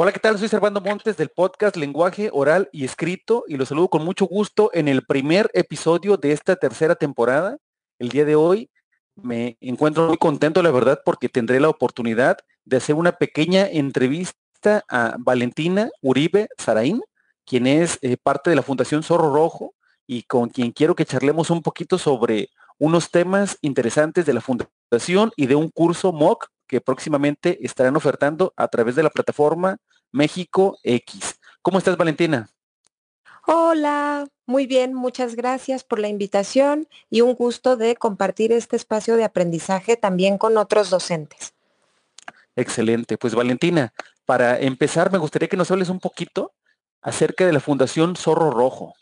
Hola, ¿qué tal? Soy Servando Montes del podcast Lenguaje Oral y Escrito y los saludo con mucho gusto en el primer episodio de esta tercera temporada. El día de hoy me encuentro muy contento, la verdad, porque tendré la oportunidad de hacer una pequeña entrevista a Valentina Uribe Saraín, quien es eh, parte de la Fundación Zorro Rojo y con quien quiero que charlemos un poquito sobre unos temas interesantes de la fundación y de un curso MOOC que próximamente estarán ofertando a través de la plataforma México X. ¿Cómo estás, Valentina? Hola, muy bien, muchas gracias por la invitación y un gusto de compartir este espacio de aprendizaje también con otros docentes. Excelente. Pues Valentina, para empezar me gustaría que nos hables un poquito acerca de la Fundación Zorro Rojo.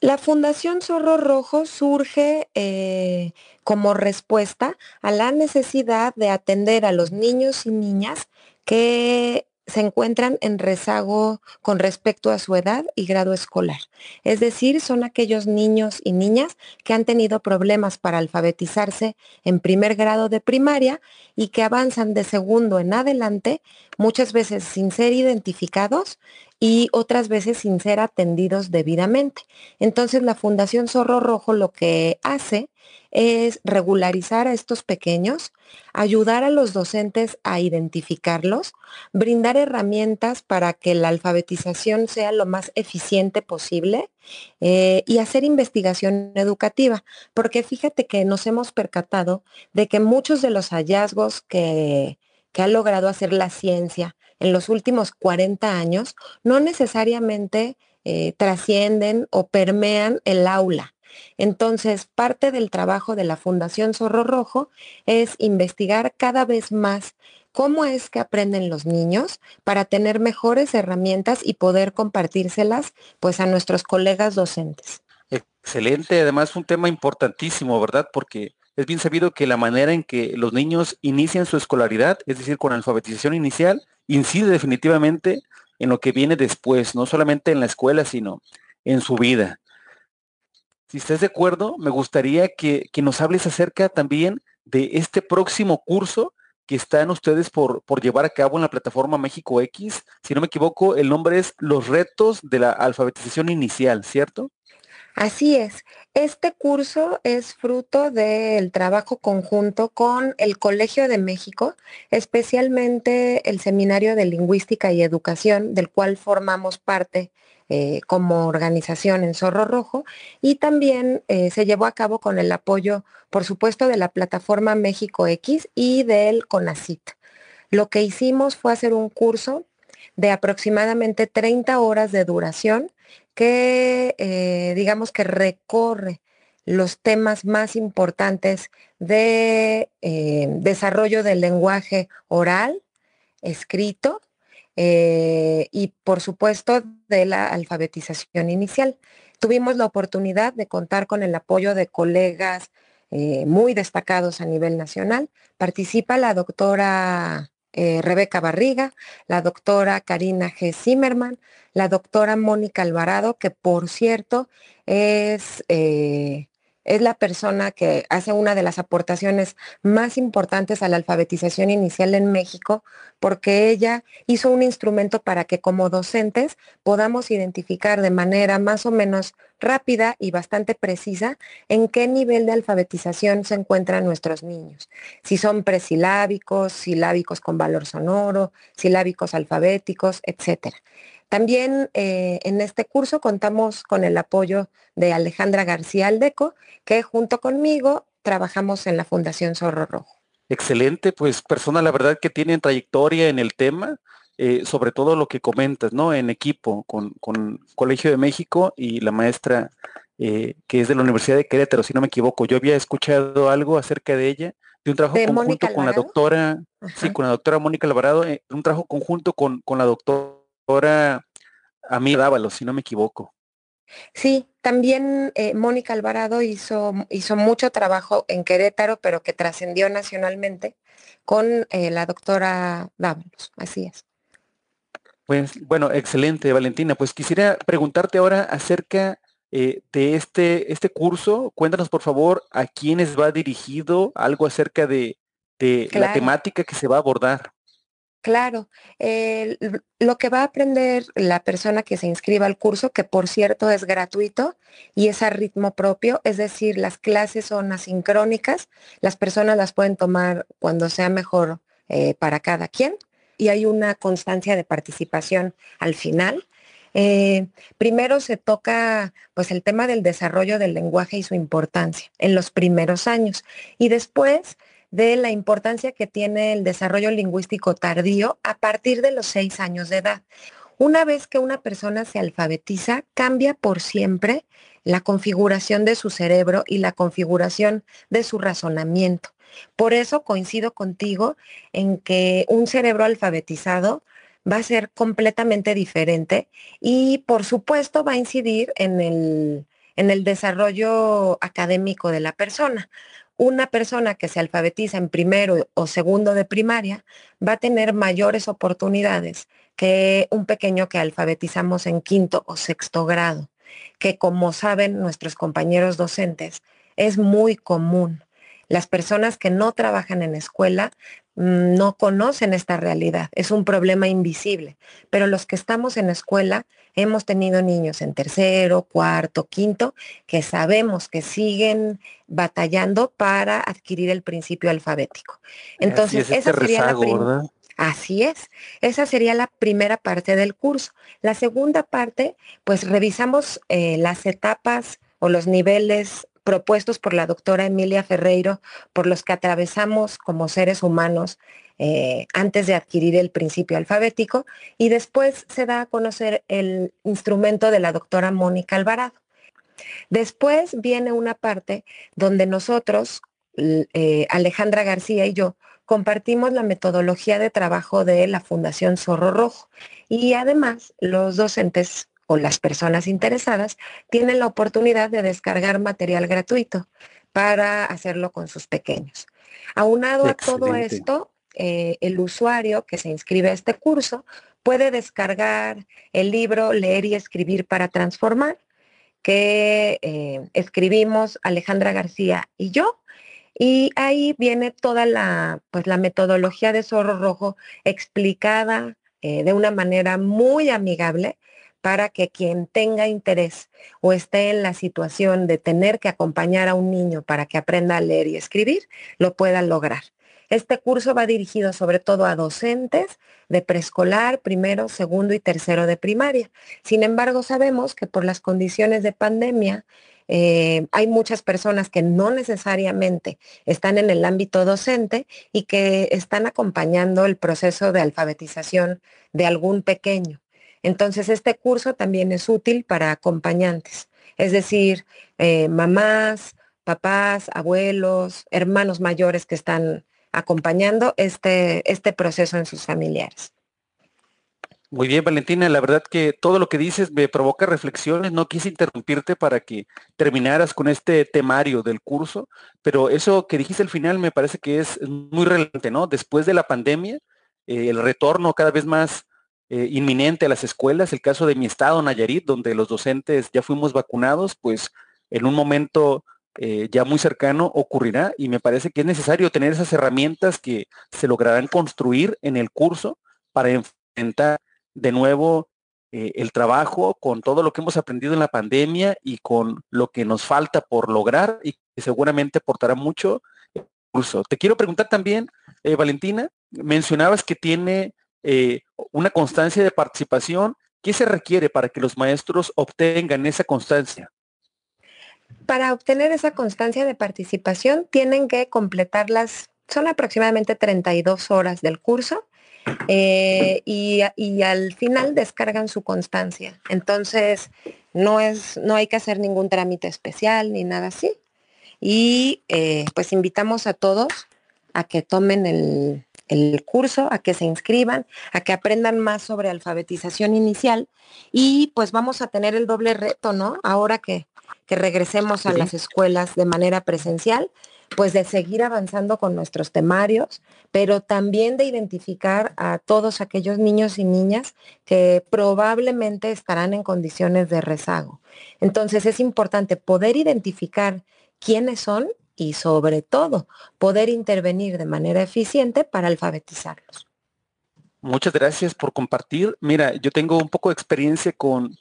La Fundación Zorro Rojo surge eh, como respuesta a la necesidad de atender a los niños y niñas que se encuentran en rezago con respecto a su edad y grado escolar. Es decir, son aquellos niños y niñas que han tenido problemas para alfabetizarse en primer grado de primaria y que avanzan de segundo en adelante, muchas veces sin ser identificados y otras veces sin ser atendidos debidamente. Entonces la Fundación Zorro Rojo lo que hace es regularizar a estos pequeños, ayudar a los docentes a identificarlos, brindar herramientas para que la alfabetización sea lo más eficiente posible eh, y hacer investigación educativa, porque fíjate que nos hemos percatado de que muchos de los hallazgos que, que ha logrado hacer la ciencia en los últimos 40 años no necesariamente eh, trascienden o permean el aula. Entonces, parte del trabajo de la Fundación Zorro Rojo es investigar cada vez más cómo es que aprenden los niños para tener mejores herramientas y poder compartírselas pues a nuestros colegas docentes. Excelente, además un tema importantísimo, ¿verdad? Porque es bien sabido que la manera en que los niños inician su escolaridad, es decir, con alfabetización inicial, incide definitivamente en lo que viene después, no solamente en la escuela, sino en su vida. Si estás de acuerdo, me gustaría que, nos hables acerca también de este próximo curso que están ustedes por, por, llevar a cabo en la plataforma México X. Si no me equivoco, el nombre es Los retos de la alfabetización inicial, ¿cierto? Así es. Este curso es fruto del trabajo conjunto con el Colegio de México, especialmente el Seminario de Lingüística y Educación, del cual formamos parte eh, como organización en Zorro Rojo y también eh, se llevó a cabo con el apoyo, por supuesto, de la plataforma México X y del CONACIT. Lo que hicimos fue hacer un curso de aproximadamente 30 horas de duración que eh, digamos que recorre los temas más importantes de desarrollo del lenguaje oral, escrito eh, y por supuesto de la alfabetización inicial. Tuvimos la oportunidad de contar con el apoyo de colegas eh, muy destacados a nivel nacional. Participa la doctora eh, Rebeca Barriga, la doctora Karina G. Zimmerman, la doctora Mónica Alvarado, que por cierto es es la persona que hace una de las aportaciones más importantes a la alfabetización inicial en México, porque ella hizo un instrumento para que como docentes podamos identificar de manera más o menos rápida y bastante precisa en qué nivel de alfabetización se encuentran nuestros niños. Si son presilábicos, silábicos con valor sonoro, silábicos alfabéticos, etcétera. También eh, en este curso contamos con el apoyo de Alejandra García Aldeco, que junto conmigo trabajamos en la Fundación Zorro Rojo. Excelente, pues persona la verdad que tienen trayectoria en el tema, eh, sobre todo lo que comentas, ¿no? En equipo con, Colegio de México y la maestra eh, que es de la Universidad de Querétaro, si no me equivoco. Yo había escuchado algo acerca de ella, de un trabajo conjunto con la doctora, sí, con la doctora Mónica Alvarado, un trabajo conjunto con, con la doctora ahora a mí Dávalos, si no me equivoco. Sí, también eh, Mónica Alvarado hizo, hizo mucho trabajo en Querétaro, pero que trascendió nacionalmente con eh, la doctora Dávalos, así es. Pues bueno, excelente, Valentina. Pues quisiera preguntarte ahora acerca eh, de este, este curso. Cuéntanos, por favor, a quiénes va dirigido, algo acerca de, la temática que se va a abordar. Claro, lo que va a aprender la persona que se inscriba al curso, que por cierto es gratuito y es a ritmo propio, es decir, las clases son asincrónicas, las personas las pueden tomar cuando sea mejor eh, para cada quien y hay una constancia de participación al final. Eh, primero se toca pues el tema del desarrollo del lenguaje y su importancia en los primeros años y después de la importancia que tiene el desarrollo lingüístico tardío a partir de los seis años de edad. Una vez que una persona se alfabetiza, cambia por siempre la configuración de su cerebro y la configuración de su razonamiento. Por eso coincido contigo en que un cerebro alfabetizado va a ser completamente diferente y por supuesto va a incidir en el, en el desarrollo académico de la persona una persona que se alfabetiza en primero o segundo de primaria va a tener mayores oportunidades que un pequeño que alfabetizamos en quinto o sexto grado, que como saben nuestros compañeros docentes, es muy común. Las personas que no trabajan en escuela mm, no conocen esta realidad, es un problema invisible, pero los que estamos en escuela hemos tenido niños en tercero, cuarto, quinto, que sabemos que siguen batallando para adquirir el principio alfabético. Entonces, esa sería la Así es, esa sería la primera parte del curso. La segunda parte, pues revisamos eh, las etapas o los niveles propuestos por la doctora Emilia Ferreiro, por los que atravesamos como seres humanos eh, antes de adquirir el principio alfabético, y después se da a conocer el instrumento de la doctora Mónica Alvarado. Después viene una parte donde nosotros, eh, Alejandra García y yo, compartimos la metodología de trabajo de la Fundación Zorro Rojo y además los docentes o las personas interesadas tienen la oportunidad de descargar material gratuito para hacerlo con sus pequeños. Aunado a todo esto, eh, el usuario que se inscribe a este curso puede descargar el libro Leer y Escribir para Transformar, que eh, escribimos Alejandra García y yo. Y ahí viene toda la, pues, la metodología de Zorro Rojo explicada eh, de una manera muy amigable para que quien tenga interés o esté en la situación de tener que acompañar a un niño para que aprenda a leer y escribir, lo pueda lograr. Este curso va dirigido sobre todo a docentes de preescolar, primero, segundo y tercero de primaria. Sin embargo, sabemos que por las condiciones de pandemia, eh, hay muchas personas que no necesariamente están en el ámbito docente y que están acompañando el proceso de alfabetización de algún pequeño. Entonces, este curso también es útil para acompañantes, es decir, eh, mamás, papás, abuelos, hermanos mayores que están acompañando este, este proceso en sus familiares. Muy bien, Valentina, la verdad que todo lo que dices me provoca reflexiones. No quise interrumpirte para que terminaras con este temario del curso, pero eso que dijiste al final me parece que es muy relevante, ¿no? Después de la pandemia, eh, el retorno cada vez más eh, inminente a las escuelas, el caso de mi estado, Nayarit, donde los docentes ya fuimos vacunados, pues en un momento eh, ya muy cercano ocurrirá y me parece que es necesario tener esas herramientas que se lograrán construir en el curso para enfrentar de nuevo eh, el trabajo con todo lo que hemos aprendido en la pandemia y con lo que nos falta por lograr y que seguramente aportará mucho curso. Te quiero preguntar también, Valentina, mencionabas que tiene eh, una constancia de participación. ¿Qué se requiere para que los maestros obtengan esa constancia? Para obtener esa constancia de participación tienen que completar las, son aproximadamente 32 horas del curso eh, y, al final descargan su constancia. Entonces, no, es, no hay que hacer ningún trámite especial ni nada así. Y eh, pues invitamos a todos a que tomen el, el curso, a que se inscriban, a que aprendan más sobre alfabetización inicial y pues vamos a tener el doble reto, ¿no? Ahora que, que regresemos a las escuelas de manera presencial, pues de seguir avanzando con nuestros temarios, pero también de identificar a todos aquellos niños y niñas que probablemente estarán en condiciones de rezago. Entonces es importante poder identificar quiénes son y sobre todo poder intervenir de manera eficiente para alfabetizarlos. Muchas gracias por compartir. Mira, yo tengo un poco de experiencia con,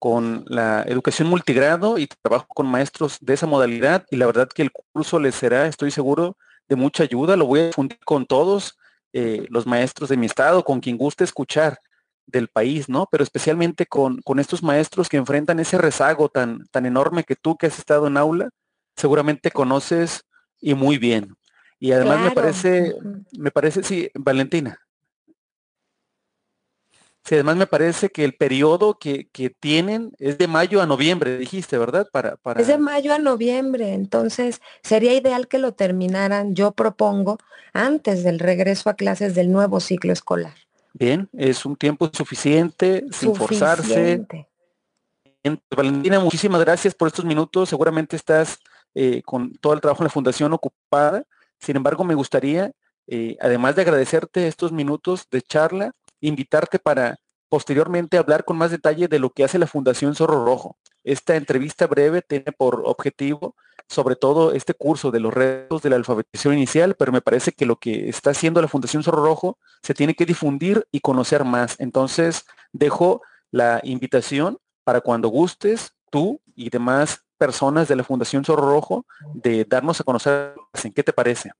con la educación multigrado y trabajo con maestros de esa modalidad y la verdad que el curso les será, estoy seguro, de mucha ayuda. Lo voy a difundir con todos eh, los maestros de mi estado, con quien guste escuchar del país, ¿no? Pero especialmente con, con, estos maestros que enfrentan ese rezago tan, tan enorme que tú que has estado en aula, seguramente conoces y muy bien. Y además me parece, me parece, sí, Valentina. Sí, además me parece que el periodo que, tienen es de mayo a noviembre, dijiste, ¿verdad? Para, para... Es de mayo a noviembre, entonces sería ideal que lo terminaran, yo propongo, antes del regreso a clases del nuevo ciclo escolar. Bien, es un tiempo suficiente, sin forzarse. Valentina, muchísimas gracias por estos minutos. Seguramente estás eh, con todo el trabajo en la fundación ocupada. Sin embargo, me gustaría, eh, además de agradecerte estos minutos de charla, invitarte para posteriormente hablar con más detalle de lo que hace la Fundación Zorro Rojo. Esta entrevista breve tiene por objetivo sobre todo este curso de los retos de la alfabetización inicial, pero me parece que lo que está haciendo la Fundación Zorro Rojo se tiene que difundir y conocer más. Entonces, dejo la invitación para cuando gustes, tú y demás personas de la Fundación Zorro Rojo, de darnos a conocer en qué te parece.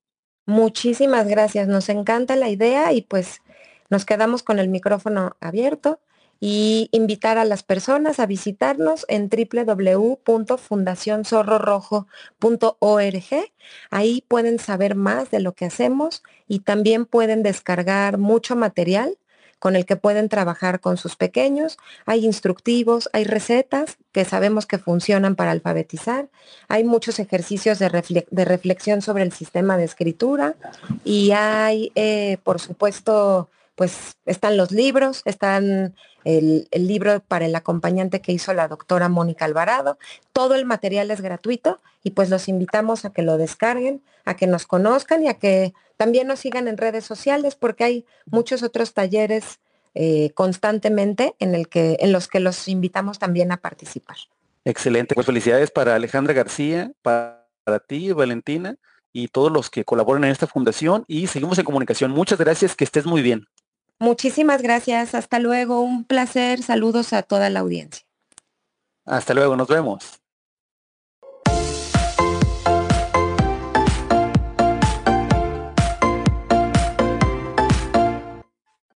Muchísimas gracias, nos encanta la idea y pues nos quedamos con el micrófono abierto y invitar a las personas a visitarnos en www.fundacionzorrorojo.org. Ahí pueden saber más de lo que hacemos y también pueden descargar mucho material con el que pueden trabajar con sus pequeños. Hay instructivos, hay recetas que sabemos que funcionan para alfabetizar. Hay muchos ejercicios de, reflexión sobre el sistema de escritura y hay, eh, por supuesto, pues están los libros, están el, libro para el acompañante que hizo la doctora Mónica Alvarado. Todo el material es gratuito y pues los invitamos a que lo descarguen, a que nos conozcan y a que también nos sigan en redes sociales porque hay muchos otros talleres eh, constantemente en, el que, en los que los invitamos también a participar. Excelente, pues felicidades para Alejandra García, para, para ti, Valentina y todos los que colaboran en esta fundación y seguimos en comunicación. Muchas gracias, que estés muy bien. Muchísimas gracias. Hasta luego. Un placer. Saludos a toda la audiencia. Hasta luego. Nos vemos.